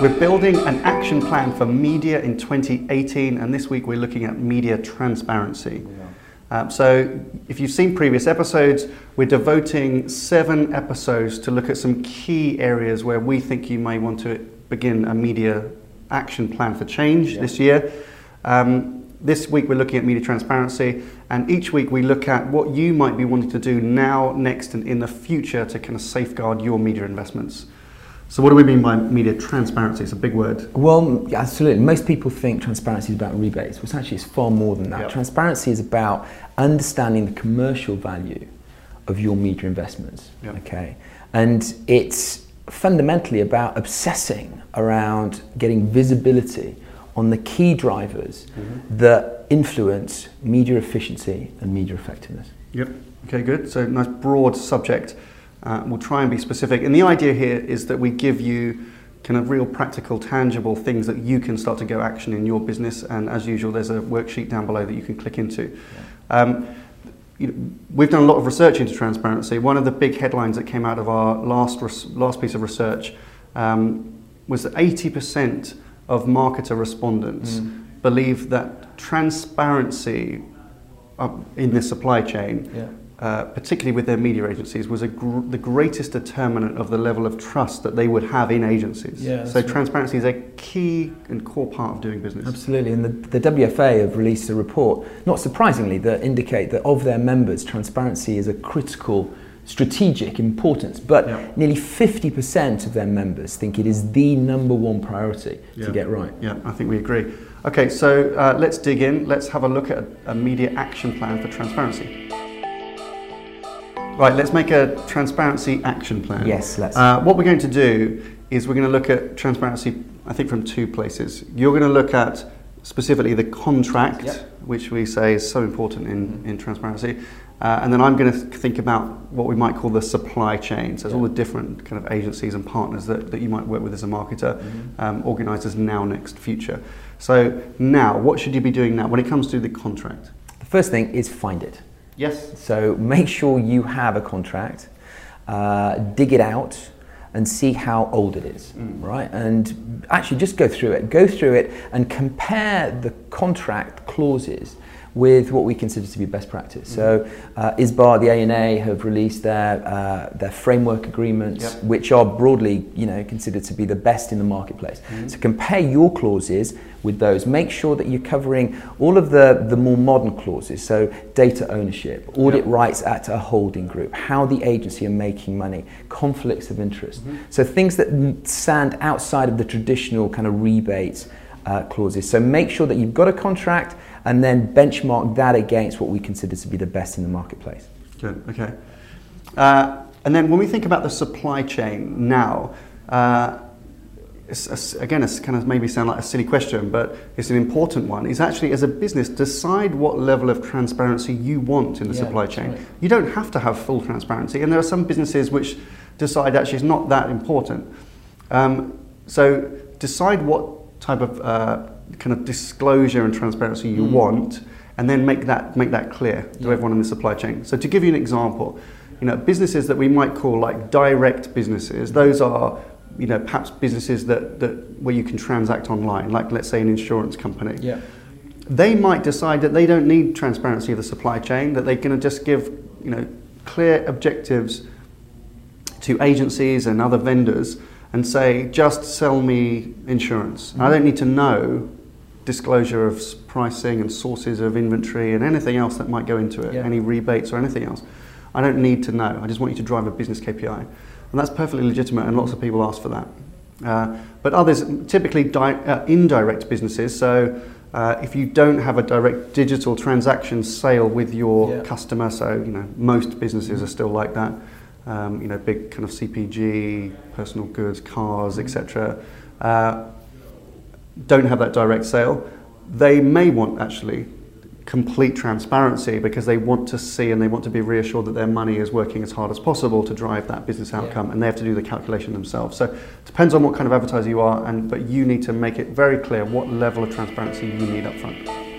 We're building an action plan for media in 2018, and this week we're looking at media transparency. Um, so, if you've seen previous episodes, we're devoting seven episodes to look at some key areas where we think you may want to begin a media action plan for change Yeah. this year. Um, this week we're looking at media transparency, and each week we look at what you might be wanting to do now, next, and in the future to kind of safeguard your media investments. So, what do we mean by media transparency? It's a big word. Well, absolutely. Most people think transparency is about rebates, but actually it's far more than that. Yep. Transparency is about understanding the commercial value of your media investments. Yep. Okay, and it's fundamentally about obsessing around getting visibility on the key drivers mm-hmm. that influence media efficiency and media effectiveness. Yep. Okay, good. So, nice broad subject. Uh, we'll try and be specific. And the idea here is that we give you kind of real practical, tangible things that you can start to go action in your business. And as usual, there's a worksheet down below that you can click into. Um, you know, we've done a lot of research into transparency. One of the big headlines that came out of our last, res- last piece of research um, was that 80% of marketer respondents believe that transparency uh, in the supply chain Yeah. Uh, particularly with their media agencies, was a gr- the greatest determinant of the level of trust that they would have in agencies. Yeah, so right. transparency is a key and core part of doing business. Absolutely, and the, the WFA have released a report, not surprisingly, that indicate that of their members, transparency is a critical strategic importance. But Yeah. nearly 50% of their members think it is the number one priority Yeah. to get right. Yeah, I think we agree. Okay, so uh, let's dig in. Let's have a look at a media action plan for transparency. Right, let's make a transparency action plan. Yes, let's. Uh, what we're going to do is we're going to look at transparency, I think, from two places. You're going to look at specifically the contract, Yep. which we say is so important in, in transparency. Uh, and then I'm going to think about what we might call the supply chain. So, there's all the different kind of agencies and partners that, that you might work with as a marketer, um, organised as now, next, future. So, now, what should you be doing now when it comes to the contract? the first thing is find it. Yes. So make sure you have a contract, uh, dig it out, and see how old it is, right? And actually just go through it. Go through it and compare the contract clauses with what we consider to be best practice. So uh, ISBA, the ANA, have released their, uh, their framework agreements, Yep. which are broadly you know, considered to be the best in the marketplace. So compare your clauses with those. Make sure that you're covering all of the, the more modern clauses, so data ownership, audit Yep. rights at a holding group, how the agency are making money, conflicts of interest. So things that stand outside of the traditional kind of rebates uh, clauses. So make sure that you've got a contract and then benchmark that against what we consider to be the best in the marketplace. Good. Okay. Uh, and then when we think about the supply chain now, uh, it's, again, it's kind of maybe sound like a silly question, but it's an important one. Is actually as a business decide what level of transparency you want in the Yeah, supply chain. right. You don't have to have full transparency, and there are some businesses which decide actually it's not that important. Um, so decide what type of uh, kind of disclosure and transparency you want, and then make that make that clear to Yeah. everyone in the supply chain. So to give you an example, you know, businesses that we might call like direct businesses, those are you know perhaps businesses that, that where you can transact online, like let's say an insurance company Yeah. they might decide that they don't need transparency of the supply chain, that they're going to just give you know clear objectives to agencies and other vendors and say just sell me insurance. I don't need to know disclosure of pricing and sources of inventory and anything else that might go into it, Yeah. any rebates or anything else. I don't need to know. I just want you to drive a business KPI. And that's perfectly legitimate and lots of people ask for that. Uh, but others, typically di- uh, indirect businesses, so uh, if you don't have a direct digital transaction sale with your Yeah. customer, so you know most businesses are still like that. Um, you know, big kind of CPG, personal goods, cars, etc. Uh, don't have that direct sale. They may want actually complete transparency because they want to see and they want to be reassured that their money is working as hard as possible to drive that business outcome and they have to do the calculation themselves. So it depends on what kind of advertiser you are and but you need to make it very clear what level of transparency you need up front.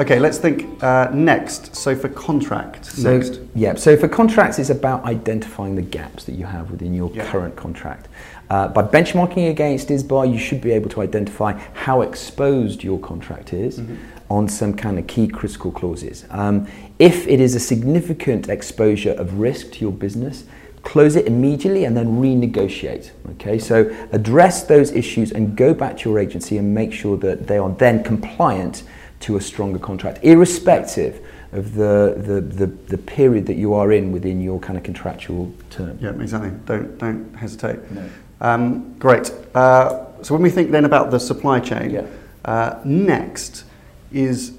Okay, let's think uh, next. So for contract, So, next. Yeah, so for contracts, it's about identifying the gaps that you have within your Yeah. current contract. Uh, by benchmarking against ISBA, you should be able to identify how exposed your contract is mm-hmm. on some kind of key critical clauses. Um, if it is a significant exposure of risk to your business, close it immediately and then renegotiate. Okay, so address those issues and go back to your agency and make sure that they are then compliant to a stronger contract, irrespective of the, the, the, the, period that you are in within your kind of contractual term. Yeah, exactly. Don't, don't hesitate. No. Um, great. Uh, so when we think then about the supply chain, yeah. uh, next is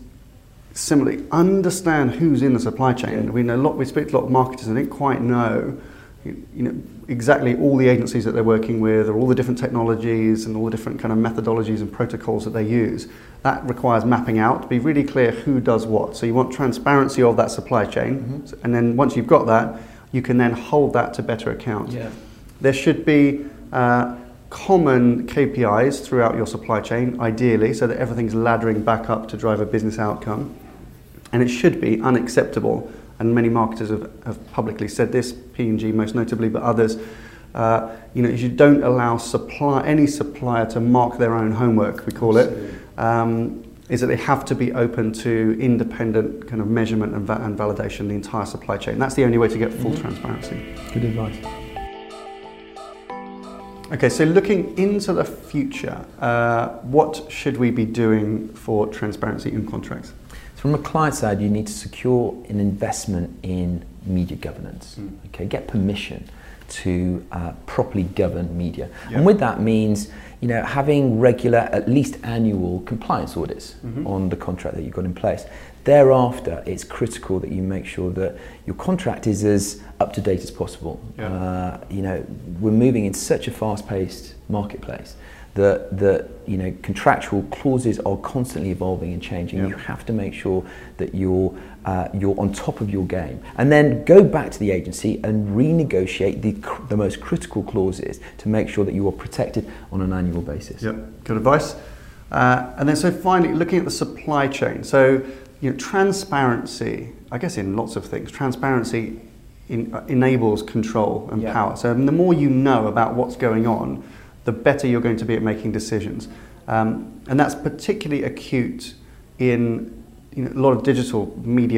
similarly understand who's in the supply chain. Yeah. We know a lot. We speak to a lot of marketers and don't quite know, you, know, exactly all the agencies that they're working with, or all the different technologies and all the different kind of methodologies and protocols that they use. That requires mapping out to be really clear who does what. So you want transparency of that supply chain, mm-hmm. and then once you've got that, you can then hold that to better account. Yeah. There should be uh, common KPIs throughout your supply chain, ideally, so that everything's laddering back up to drive a business outcome. And it should be unacceptable, and many marketers have, have publicly said this, P&G most notably, but others, uh, you know, you don't allow supply, any supplier to mark their own homework, we call it, um, is that they have to be open to independent kind of measurement and, va- and validation the entire supply chain. That's the only way to get full mm-hmm. transparency. Good advice. Okay, so looking into the future, uh, what should we be doing for transparency in contracts? From a client side, you need to secure an investment in media governance. Mm. Okay, get permission to uh, properly govern media, and with that means you know having regular, at least annual compliance audits mm-hmm. on the contract that you've got in place. Thereafter, it's critical that you make sure that your contract is as up to date as possible. Uh, you know, we're moving in such a fast-paced marketplace that that you know contractual clauses are constantly evolving and changing. Yeah. You have to make sure that you're uh, you're on top of your game, and then go back to the agency and renegotiate the cr- the most critical clauses to make sure that you are protected on an annual basis. Yep, good advice. Uh, and then so finally, looking at the supply chain. So you know, transparency, I guess in lots of things, transparency in, uh, enables control and power. So the more you know about what's going on, the better you're going to be at making decisions. Um, and that's particularly acute in you know, a lot of digital media